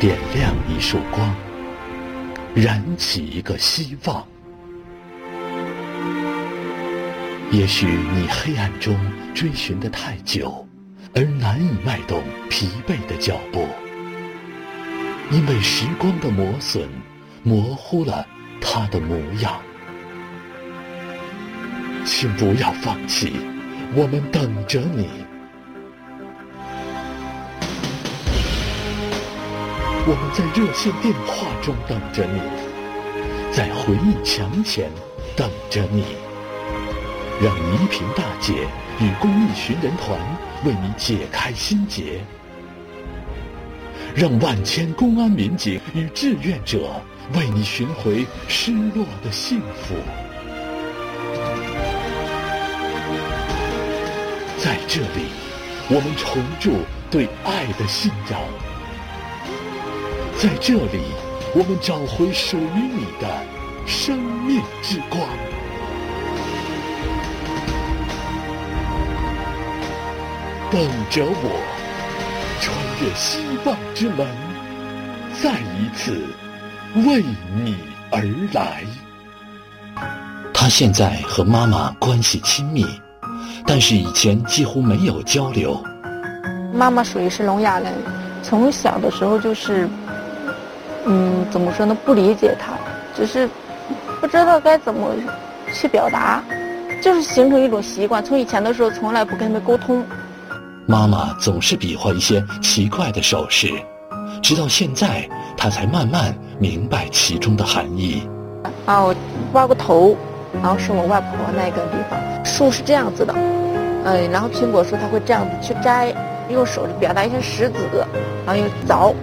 点亮一束光，燃起一个希望。也许你黑暗中追寻的太久，而难以迈动疲惫的脚步，因为时光的磨损，模糊了它的模样。请不要放弃，我们等着你。我们在热线电话中等着你，在回忆墙前等着你。让倪萍大姐与公益寻人团为你解开心结，让万千公安民警与志愿者为你寻回失落的幸福。在这里，我们重铸对爱的信仰；在这里，我们找回属于你的生命之光。等着我，穿越希望之门，再一次为你而来。他现在和妈妈关系亲密，但是以前几乎没有交流。妈妈属于是聋哑人，从小的时候就是，嗯，怎么说呢？不理解他，只是不知道该怎么去表达，就是形成一种习惯。从以前的时候，从来不跟他们沟通。妈妈总是比划一些奇怪的手势，直到现在，他才慢慢明白其中的含义。啊，我挖个头，然后是我外婆那个地方。树是这样子的，嗯，然后苹果树它会这样子去摘，用手表达一些石子，然后用凿，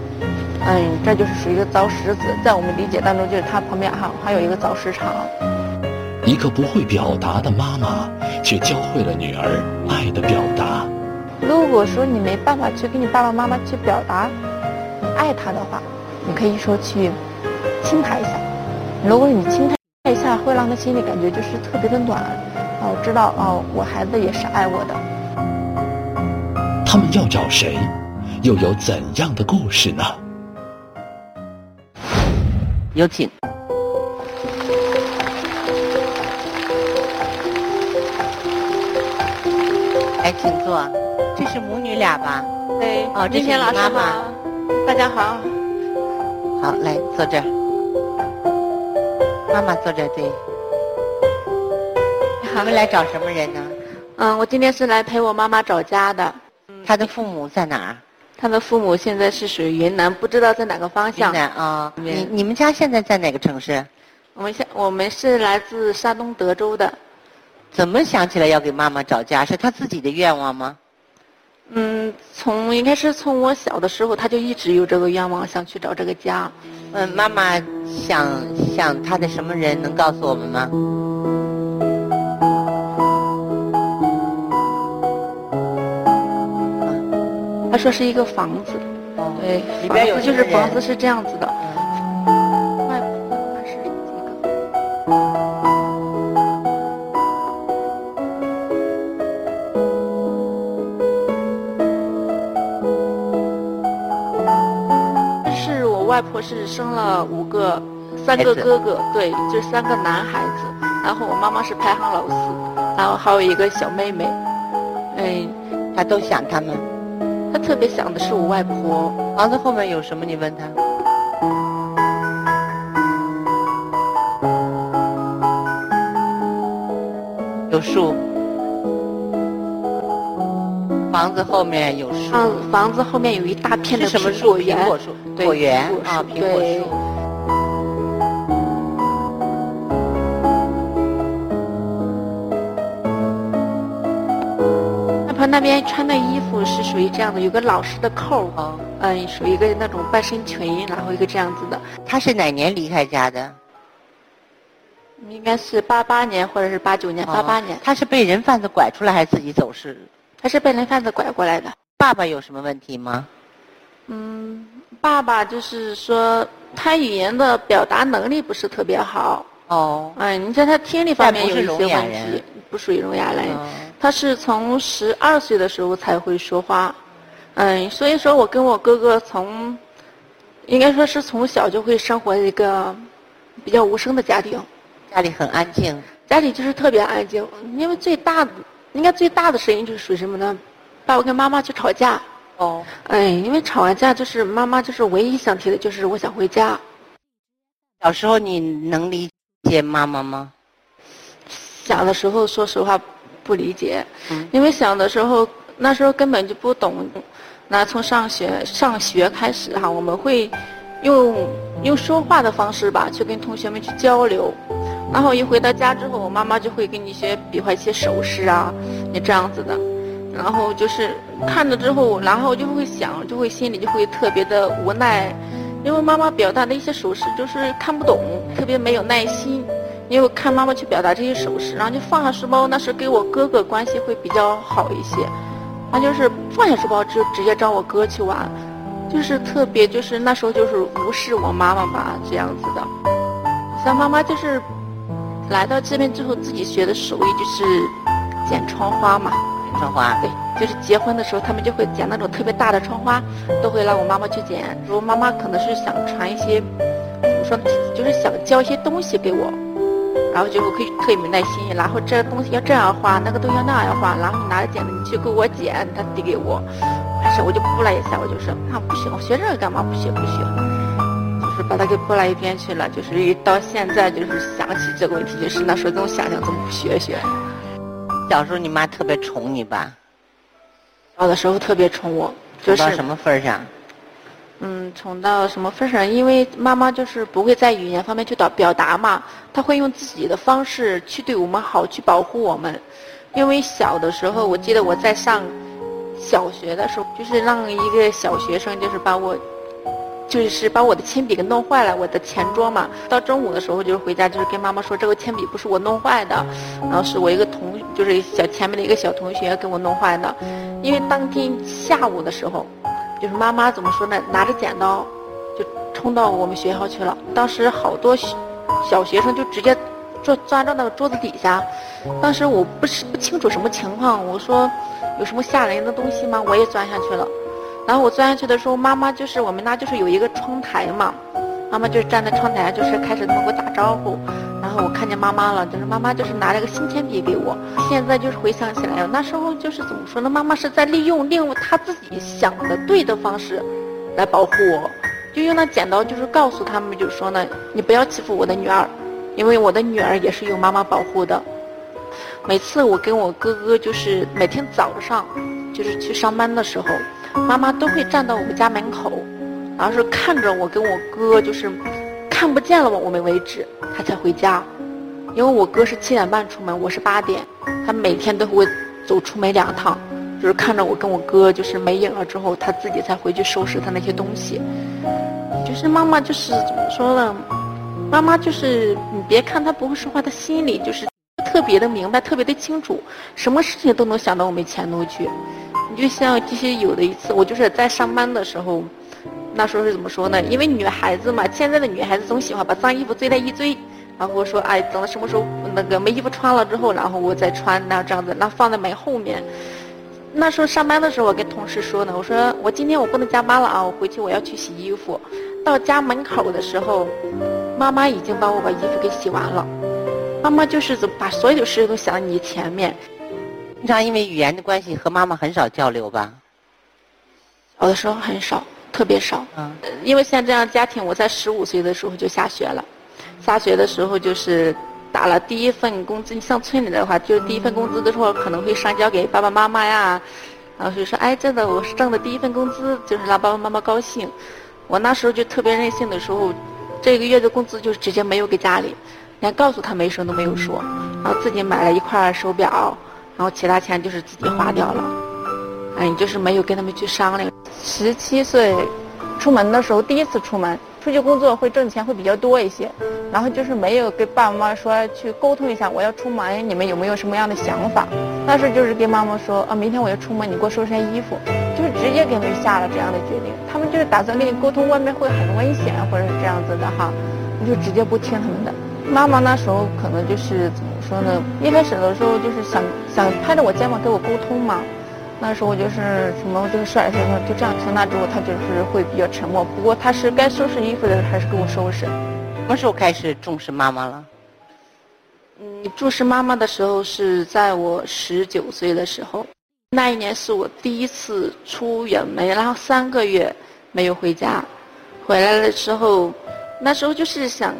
嗯，这就是属于一个凿石子。在我们理解当中，就是它旁边还还有一个凿石场。一个不会表达的妈妈，却教会了女儿爱的表达。如果说你没办法去跟你爸爸妈妈去表达爱他的话，你可以说去亲他一下。如果你亲他一下，会让他心里感觉就是特别的暖，哦，知道哦，我孩子也是爱我的。他们要找谁？又有怎样的故事呢？有请。来，请坐。这是母女俩吧？对。哦，这是妈妈。大家好。好，来坐这儿。妈妈坐这儿，对。你们来找什么人呢？嗯，我今天是来陪我妈妈找家的。她的父母在哪儿？她的父母现在是属于云南，不知道在哪个方向。云南啊。你你们家现在在哪个城市？我们现我们是来自山东德州的。怎么想起来要给妈妈找家？是他自己的愿望吗？嗯，从应该是从我小的时候，他就一直有这个愿望，想去找这个家。嗯，妈妈想想他的什么人，能告诉我们吗？他说是一个房子，对，里边有就是房子是这样子的。外婆是生了五个，三个哥哥，对，就三个男孩子。然后我妈妈是排行老四，然后还有一个小妹妹。嗯，他都想他们。他特别想的是我外婆。房子后面有什么？你问他。有树。房子后面有树。嗯，房子后面有一大片的什么树？苹果树。果园啊，苹果树。外婆那边穿的衣服是属于这样的，有个老式的扣儿，嗯，属于一个那种半身裙，然后一个这样子的。他是哪年离开家的？应该是八八年或者是八九年，八八年。他是被人贩子拐出来还是自己走失？他是被人贩子拐过来的。爸爸有什么问题吗？嗯。爸爸就是说，他语言的表达能力不是特别好。哦。嗯，你像他听力方面有一些问题，不属于聋哑人。他是从十二岁的时候才会说话。嗯，所以说我跟我哥哥从应该说是从小就会生活在一个比较无声的家庭，家里很安静，家里就是特别安静。因为最大的，应该最大的声音就是属于什么呢？爸爸跟妈妈去吵架。哦，哎，因为吵完架就是妈妈就是唯一想提的就是我想回家。小时候你能理解妈妈吗？小的时候说实话不理解，嗯因为小的时候那时候根本就不懂。那从上学上学开始哈，我们会用用说话的方式吧，去跟同学们去交流。然后一回到家之后，我妈妈就会给你学比划一些手势啊，你这样子的。然后就是看了之后，然后就会想，就会心里就会特别的无奈，因为妈妈表达的一些手势就是看不懂，特别没有耐心。因为我看妈妈去表达这些手势，然后就放下书包，那是跟我哥哥关系会比较好一些。他就是放下书包就直接找我哥去玩，就是特别就是那时候就是无视我妈妈吧这样子的。像妈妈就是来到这边之后自己学的手艺就是剪窗花嘛，窗花，对，就是结婚的时候他们就会剪那种特别大的窗花，都会让我妈妈去剪。如果妈妈可能是想传一些，怎么说，就是想教一些东西给我。然后就会特别没耐心，然后这个东西要这样画，那个东西要那样画，然后你拿着剪子，你去给我剪，他递给我，还是我就扑了一下，我就说那不行，我学这个干嘛？不学不学，就是把他给拨了一边去了。就是一到现在就是想起这个问题，就是那时候总想想怎么不学学。小时候你妈特别宠你吧？小的时候特别宠我，就是到什么份儿上？嗯，宠到什么份上？因为妈妈就是不会在语言方面去表表达嘛，她会用自己的方式去对我们好，去保护我们。因为小的时候，我记得我在上小学的时候，就是让一个小学生就是把我，就是把我的铅笔给弄坏了，我的前桌嘛。到中午的时候就是回家，就是跟妈妈说这个铅笔不是我弄坏的，然后是我一个同，就是小前面的一个小同学给我弄坏的。因为当天下午的时候。就是妈妈怎么说呢？拿着剪刀就冲到我们学校去了。当时好多小学生就直接钻钻到那个桌子底下。当时我不是不清楚什么情况，我说有什么吓人的东西吗？我也钻下去了。然后我钻下去的时候，妈妈就是我们那就是有一个窗台嘛，妈妈就站在窗台，就是开始那么跟我打招呼。我看见妈妈了，就是妈妈就是拿了个新铅笔给我。现在就是回想起来，那时候就是怎么说呢？妈妈是在利用利用她自己想的对的方式，来保护我，就用那剪刀，就是告诉他们，就是说呢，你不要欺负我的女儿，因为我的女儿也是有妈妈保护的。每次我跟我哥哥就是每天早上，就是去上班的时候，妈妈都会站到我们家门口，然后是看着我跟我哥就是。看不见了我们为止，他才回家。因为我哥是七点半出门，我是八点，他每天都会走出门两趟，就是看着我跟我哥就是没影了之后，他自己才回去收拾他那些东西。就是妈妈就是怎么说呢？妈妈就是你别看她不会说话，她心里就是特别的明白，特别的清楚，什么事情都能想到我们前头去。你就像这些有的一次，我就是在上班的时候。那时候是怎么说呢？因为女孩子嘛，现在的女孩子总喜欢把脏衣服堆在一堆，然后说哎，等到什么时候那个没衣服穿了之后，然后我再穿，那这样子，那放在门后面。那时候上班的时候，我跟同事说呢，我说我今天我不能加班了啊，我回去我要去洗衣服。到家门口的时候，妈妈已经帮我把衣服给洗完了。妈妈就是把所有的事都想在你前面。平常因为语言的关系和妈妈很少交流吧？有的时候很少。特别少，嗯，因为像这样家庭，我在十五岁的时候就下学了，下学的时候就是打了第一份工资。你像村里的话，就是第一份工资的时候可能会上交给爸爸妈妈呀，然后就说哎，真的我是挣的第一份工资，就是让爸爸妈妈高兴。我那时候就特别任性的时候，这个月的工资就直接没有给家里，连告诉他们一声都没有说，然后自己买了一块手表，然后其他钱就是自己花掉了，哎，就是没有跟他们去商量。十七岁出门的时候，第一次出门出去工作会挣钱会比较多一些，然后就是没有跟爸爸妈妈说去沟通一下我要出门，你们有没有什么样的想法？那时候就是跟妈妈说啊，明天我要出门，你给我收拾衣服，就是直接给他们下了这样的决定。他们就是打算跟你沟通，外面会很危险或者是这样子的哈，你就直接不听他们的。妈妈那时候可能就是怎么说呢？一开始的时候就是想想拍着我肩膀跟我沟通嘛。那时候我就是什么就是甩什么就这样。从那之后他就是会比较沉默，不过他是该收拾衣服的还是给我收拾。什么时候开始重视妈妈了？嗯，重视妈妈的时候是在我十九岁的时候，那一年是我第一次出远门，然后三个月没有回家，回来的时候，那时候就是想，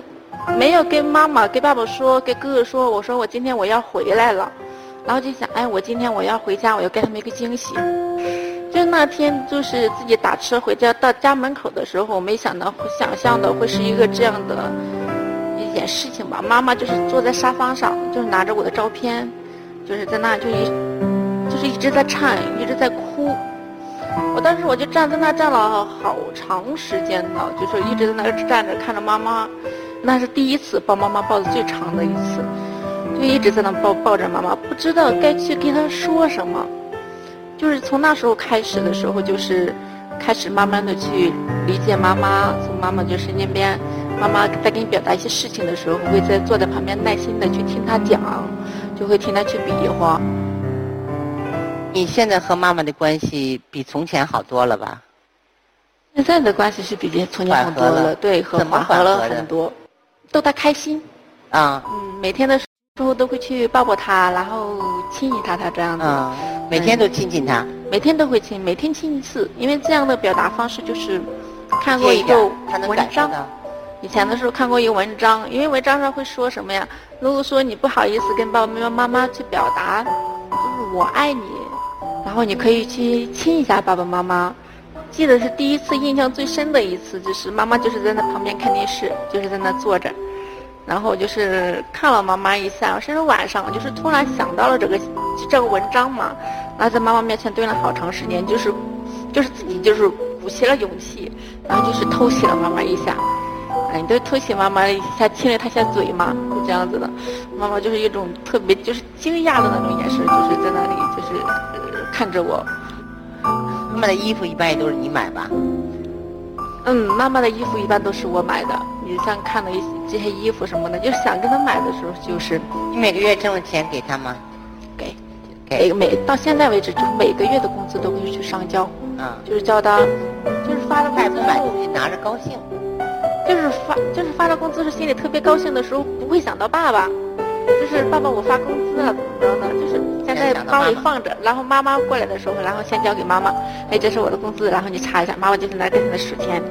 没有跟妈妈、跟爸爸说、跟哥哥说，我说我今天我要回来了，然后就想，哎，我今天我要回家，我要给他们一个惊喜。就那天就是自己打车回家，到家门口的时候，我没想到想象的会是一个这样的。一件事情吧，妈妈就是坐在沙发上，就是拿着我的照片，就是在那就一，就是一直在颤，一直在哭。我当时我就站在那站了好长时间呢，就是一直在那站着看着妈妈，那是第一次抱妈妈抱的最长的一次，就一直在那抱抱着妈妈，不知道该去跟她说什么。就是从那时候开始的时候，就是开始慢慢的去理解妈妈，从妈妈就是那边。妈妈在给你表达一些事情的时候，会在坐在旁边耐心的去听她讲，就会听她去比划。你现在和妈妈的关系比从前好多了吧？现在的关系是比从前好多了，对，和缓和了很多，逗她开心。啊。嗯，每天的时候都会去抱抱他，然后亲一他，他这样子。嗯。每天都亲亲他。每天都会亲，每天亲一次，因为这样的表达方式就是看过一个文章。以前的时候看过一个文章，因为文章上会说什么呀？如果说你不好意思跟爸爸妈妈、妈妈去表达，就是我爱你，然后你可以去亲一下爸爸妈妈。记得是第一次印象最深的一次，就是妈妈就是在那旁边看电视，就是在那坐着，然后就是看了妈妈一下，甚至晚上就是突然想到了这个这个文章嘛，然后在妈妈面前蹲了好长时间，就是就是自己就是鼓起了勇气，然后就是偷袭了妈妈一下。哎，你都偷袭妈妈一下，亲了她一下嘴嘛，就这样子的。妈妈就是一种特别就是惊讶的那种眼神，就是在那里就是看着我。妈妈的衣服一般也都是你买吧？嗯，妈妈的衣服一般都是我买的。你像看了一些这些衣服什么的，就是想跟他买的时候，就是你每个月挣了钱给他吗？给，给每到现在为止，就是每个月的工资都会去上交。嗯，就是叫他，就是发了工资买东西拿着高兴。就是发，就是发了工资是心里特别高兴的时候，不会想到爸爸，就是爸爸我发工资了怎么着呢？就是现在包里放着，然后妈妈过来的时候，然后先交给妈妈，哎，这是我的工资，然后你查一下，妈妈就是来跟你的数钱，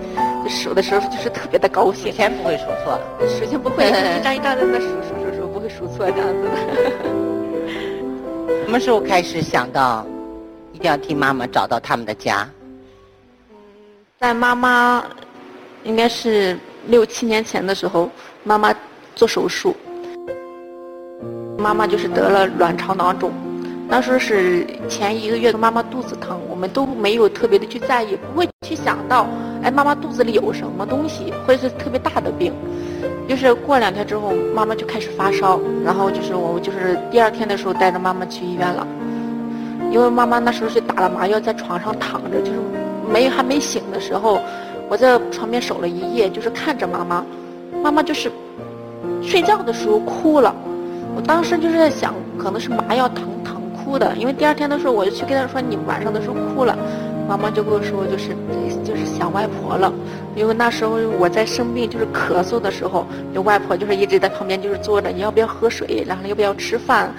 就数的时候就是特别的高兴。钱不会数错，数钱不会，一张一张在那数数数数，不会数错这样子的。什么时候开始想到一定要替妈妈找到他们的家？嗯，在妈妈。应该是六七年前的时候，妈妈做手术，妈妈就是得了卵巢囊肿，当时候是前一个月的妈妈肚子疼，我们都没有特别的去在意，不会去想到，哎，妈妈肚子里有什么东西，或者是特别大的病，就是过两天之后，妈妈就开始发烧，然后就是我就是第二天的时候带着妈妈去医院了，因为妈妈那时候是打了麻药，在床上躺着，就是没还没醒的时候。我在床边守了一夜，就是看着妈妈，妈妈就是睡觉的时候哭了。我当时就是在想，可能是麻药疼哭的。因为第二天的时候，我就去跟她说：“你晚上的时候哭了。”妈妈就跟我说：“就是就是想外婆了。”因为那时候我在生病，就是咳嗽的时候，就外婆就是一直在旁边就是坐着，你要不要喝水？然后要不要吃饭？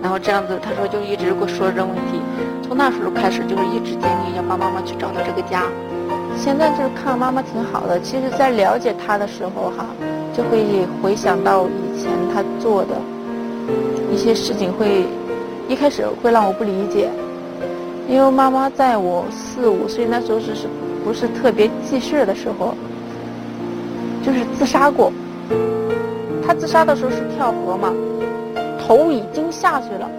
然后这样子，她说就一直跟我说这个问题。从那时候开始，就是一直坚定要帮妈妈去找到这个家。现在就是看妈妈挺好的，其实，在了解她的时候哈，就会回想到以前她做的一些事情，会一开始会让我不理解，因为妈妈在我四五岁那时候是是不是特别记事的时候，就是自杀过。她自杀的时候是跳河嘛，头已经下去了，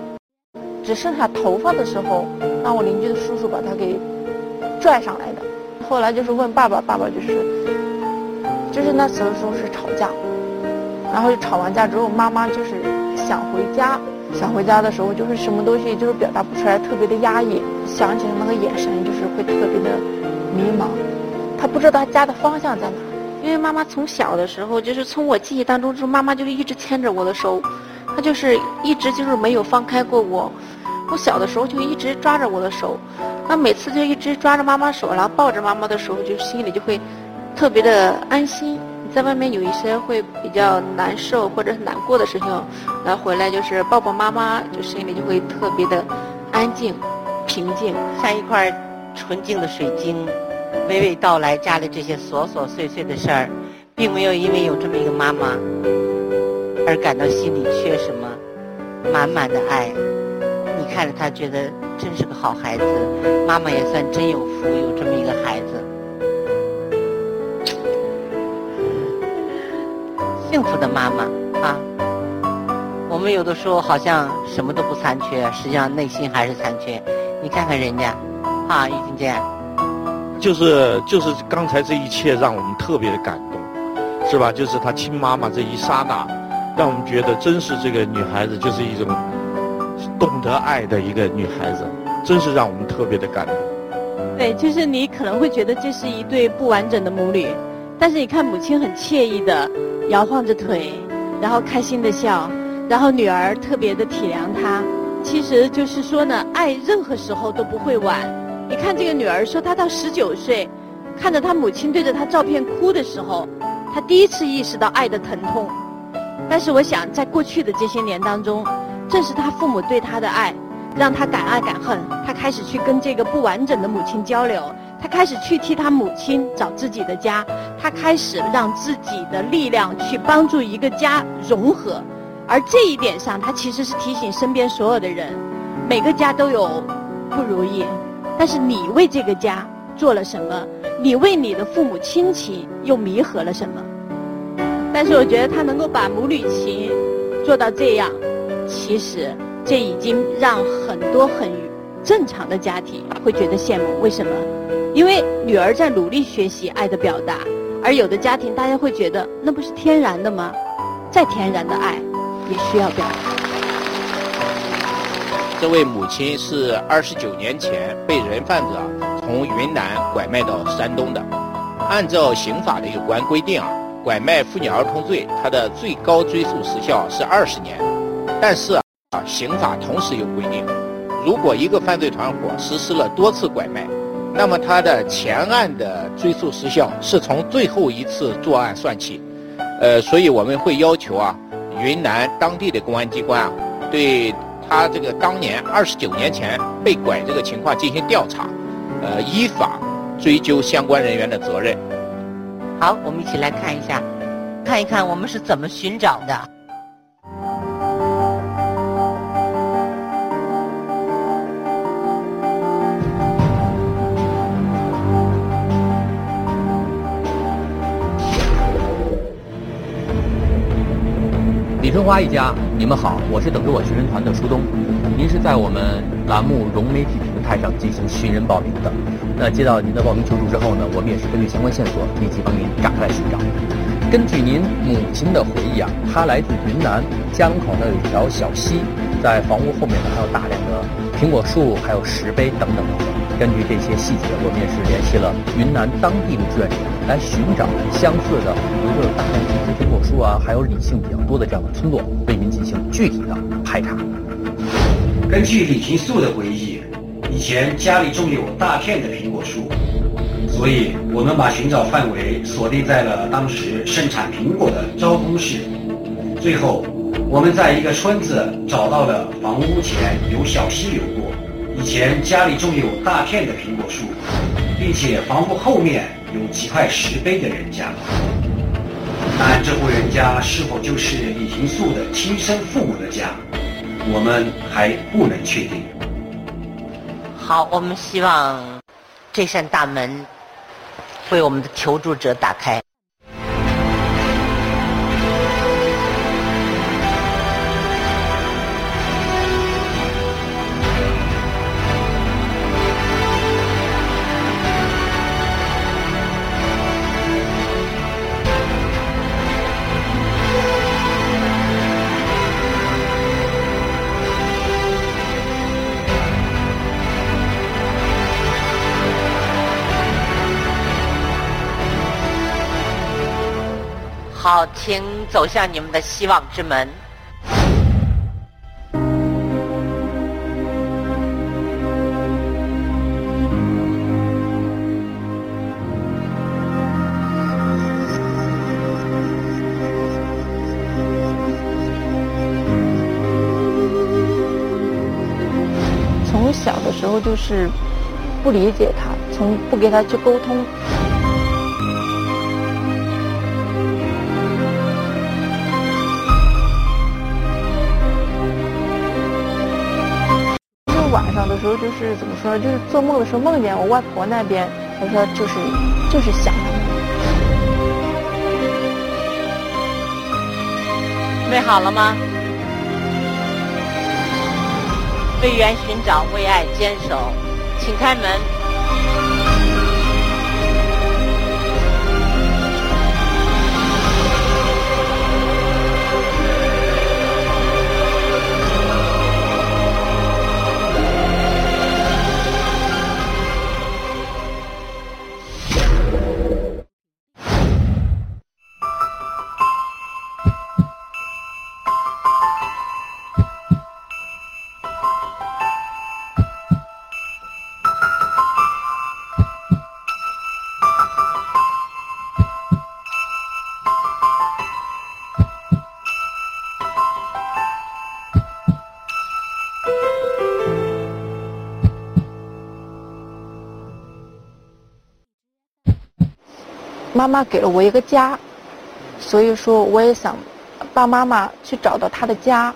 只剩下头发的时候，让我邻居的叔叔把她给拽上来的。后来就是问爸爸，爸爸就是，就是那时候是吵架，然后就吵完架之后，妈妈就是想回家，想回家的时候就是什么东西就是表达不出来，特别的压抑，想起来那个眼神就是会特别的迷茫，他不知道他家的方向在哪，因为妈妈从小的时候就是从我记忆当中，就是妈妈就是一直牵着我的手，她就是一直就是没有放开过我。我小的时候就一直抓着我的手，那每次就一直抓着妈妈手，然后抱着妈妈的时候，就心里就会特别的安心。在外面有一些会比较难受或者是难过的事情，然后回来就是抱抱妈妈，就心里就会特别的安静、平静，像一块纯净的水晶，娓娓道来家里这些琐琐碎碎的事儿，并没有因为有这么一个妈妈而感到心里缺什么，满满的爱。你看着他，觉得真是个好孩子，妈妈也算真有福，有这么一个孩子。幸福的妈妈啊！我们有的时候好像什么都不残缺，实际上内心还是残缺。你看看人家，啊，于金健，就是就是刚才这一切让我们特别的感动，是吧？就是她亲妈妈这一刹那，让我们觉得真是这个女孩子就是一种懂得爱的一个女孩子，真是让我们特别的感动。对，就是你可能会觉得这是一对不完整的母女，但是你看母亲很惬意的。摇晃着腿，然后开心的笑，然后女儿特别的体谅她。其实就是说呢，爱任何时候都不会晚。你看这个女儿说，她到十九岁，看着她母亲对着她照片哭的时候，她第一次意识到爱的疼痛。但是我想，在过去的这些年当中，正是她父母对她的爱，让她敢爱敢恨。她开始去跟这个不完整的母亲交流。他开始去替他母亲找自己的家，他开始让自己的力量去帮助一个家融合，而这一点上，他其实是提醒身边所有的人，每个家都有不如意，但是你为这个家做了什么？你为你的父母亲情又弥合了什么？但是我觉得他能够把母女情做到这样，其实这已经让很多很正常的家庭会觉得羡慕。为什么？因为女儿在努力学习爱的表达，而有的家庭大家会觉得那不是天然的吗？再天然的爱也需要表达。这位母亲是二十九年前被人贩子从云南拐卖到山东的。按照刑法的有关规定啊，拐卖妇女儿童罪，它的最高追诉时效是二十年。但是啊，刑法同时有规定，如果一个犯罪团伙实施了多次拐卖，那么他的前案的追诉时效是从最后一次作案算起，呃，所以我们会要求啊，云南当地的公安机关啊，对他这个当年二十九年前被拐这个情况进行调查，呃，依法追究相关人员的责任。好，我们一起来看一下，看一看我们是怎么寻找的。春花一家，你们好，我是等着我寻人团的舒东。您是在我们栏目融媒体平台上进行寻人报名的。那接到您的报名求助之后呢，我们也是根据相关线索，立即帮您展开来寻找。根据您母亲的回忆啊，她来自云南家门口呢有一条小溪，在房屋后面呢还有大量的苹果树，还有石碑等等等等。根据这些细节，我们也是联系了云南当地的志愿者。来寻找相似的，比如说有大量种植苹果树啊，还有李姓比较多的这样的村落，为您进行具体的排查。根据李平素的回忆，以前家里种有大片的苹果树，所以我们把寻找范围锁定在了当时盛产苹果的昭通市。最后，我们在一个村子找到了房屋前有小溪流过，以前家里种有大片的苹果树，并且房屋后面。有几块石碑的人家，但这户人家是否就是李廷素的亲生父母的家，我们还不能确定。好，我们希望这扇大门为我们的求助者打开。请走向你们的希望之门。从小的时候就是不理解他从不跟他去沟通。小的时候，就是怎么说呢？就是做梦的时候梦见我外婆那边，她说就是就是想他们。准备好了吗？为缘寻找，为爱坚守，请开门。妈妈给了我一个家，所以说我也想帮妈妈去找到她的家。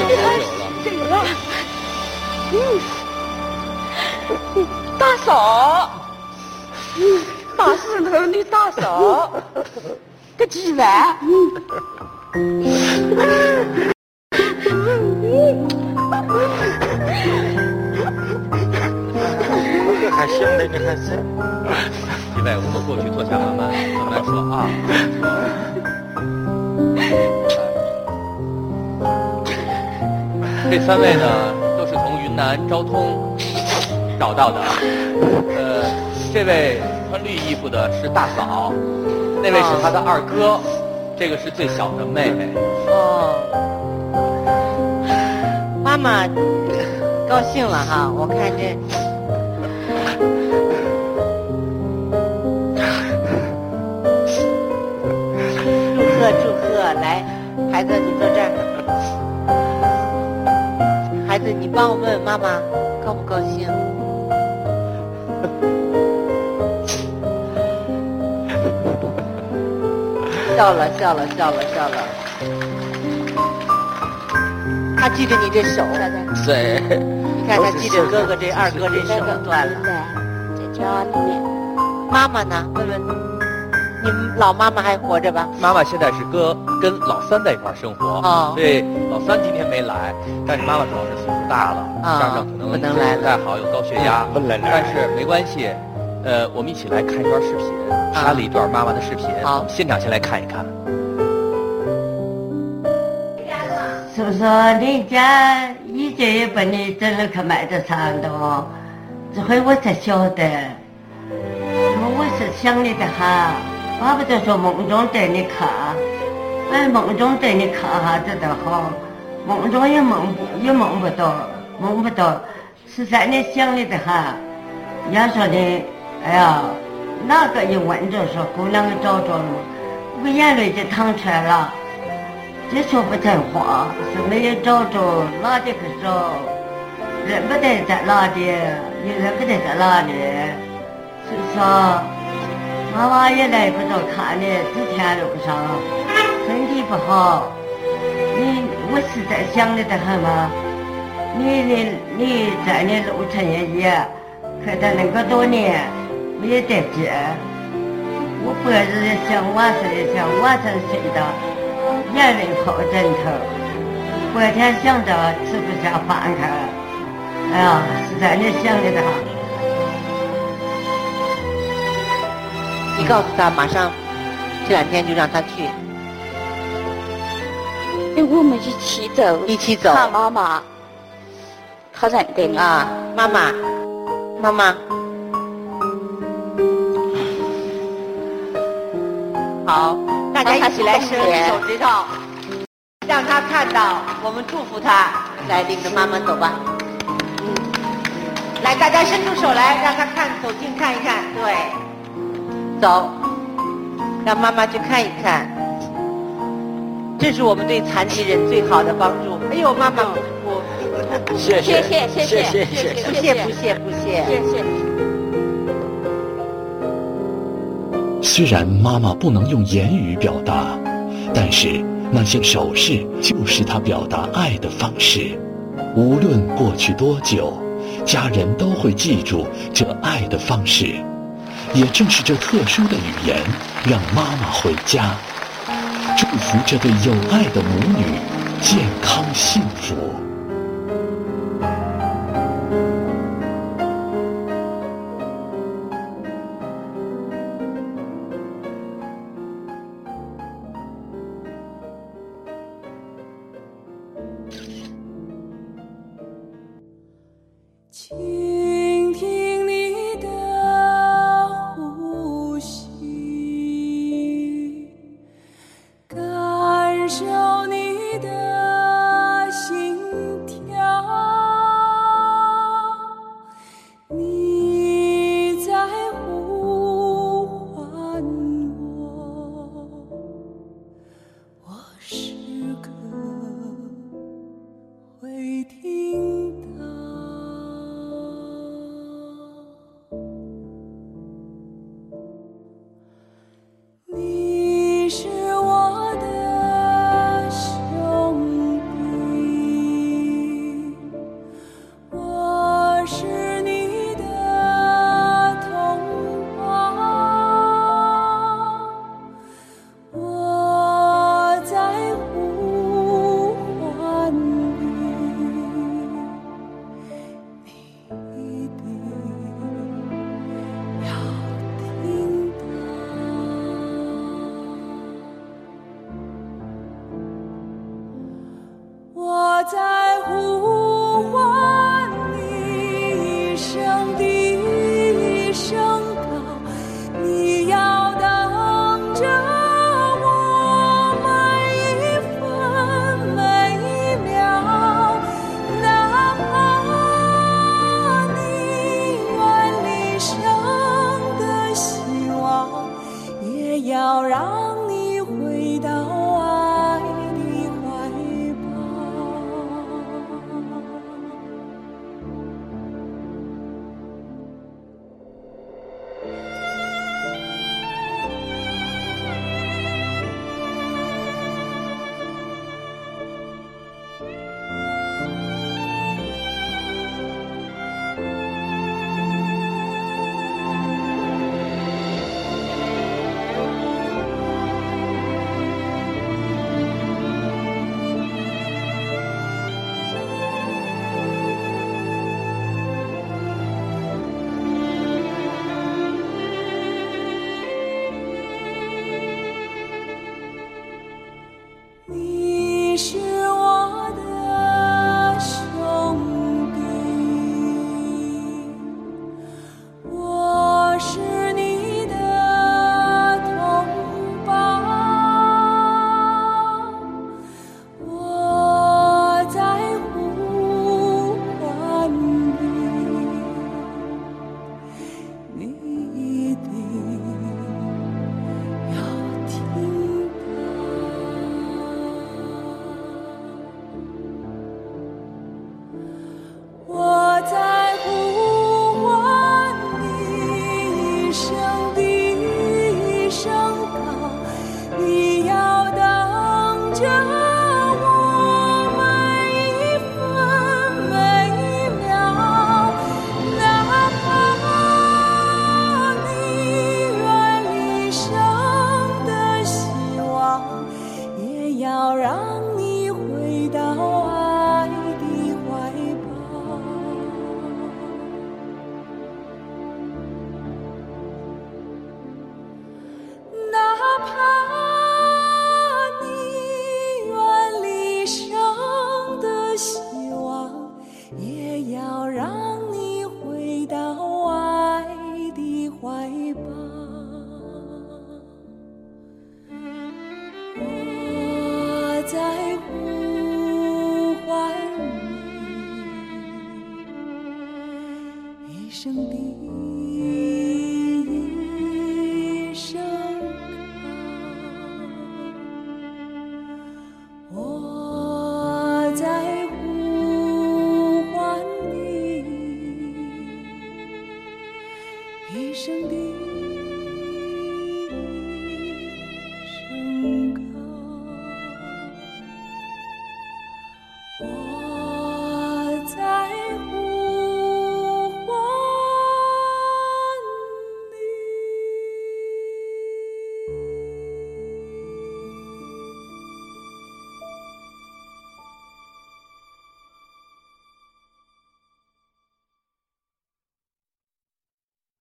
时间过去好久了。大嫂，大石头的大嫂，个几万？还行嘞，你还是。几位，我们过去坐下，慢慢慢慢说啊。这三位呢，都是从云南昭通找到的。呃，这位穿绿衣服的是大嫂，那位是他的二哥，这个是最小的妹妹。哦，妈妈高兴了哈，我看这。祝贺祝贺，来，孩子你坐这儿。你帮我问问妈妈高不高兴？笑了笑了笑了笑了。他记着你这手，对，你看他记着哥哥这二哥这手断了。在家里面。妈妈呢？问问你们老妈妈还活着吧？妈妈现在是跟跟老三在一块儿生活，哦。对老三今天没来，但是妈妈主要是岁数大了，啊加上可能不能来不太好，有高血压，不能来但是没关系，呃，我们一起来看一段视频，拍了一段妈妈的视频，好。我们现场先来看一看。是不是？你家以前也把你整了去卖的长的哦，这回我才晓得。我是想你的哈，巴不得说梦中带你看，哎，梦中带你看哈子的好。梦中也梦也梦不到，梦不到，十三年想你的很。要说的，哎呀，哪个一问着说姑娘给找着了？我眼泪就淌出来了，就说不成话，是没有找着，哪里去找？认不得在哪里，也认不得在哪里。是说，妈妈也来不着看你，几天路上身体不好，你我实在想你的很嘛。你你你在你路程也也。看他那么多年没得劲，我白日也想，晚上也想，晚上睡到眼泪泡枕头，白天想着吃不下饭去，哎呀，实在你想的很。你告诉他，马上这两天就让他去。哎，我们一起走，一起走。看妈妈，好认得啊，妈妈。妈妈，好，大家一起来伸手指头，让他看到，我们祝福他，来领着妈妈走吧。嗯，来，大家伸出手来，让他看，走近看一看，对，走，让妈妈去看一看，这是我们对残疾人最好的帮助。哎呦，妈妈，我。谢谢谢谢谢谢谢谢不谢不谢不谢谢谢。虽然妈妈不能用言语表达，但是那些手势就是她表达爱的方式。无论过去多久，家人都会记住这爱的方式。也正是这特殊的语言，让妈妈回家，祝福这对有爱的母女健康幸福。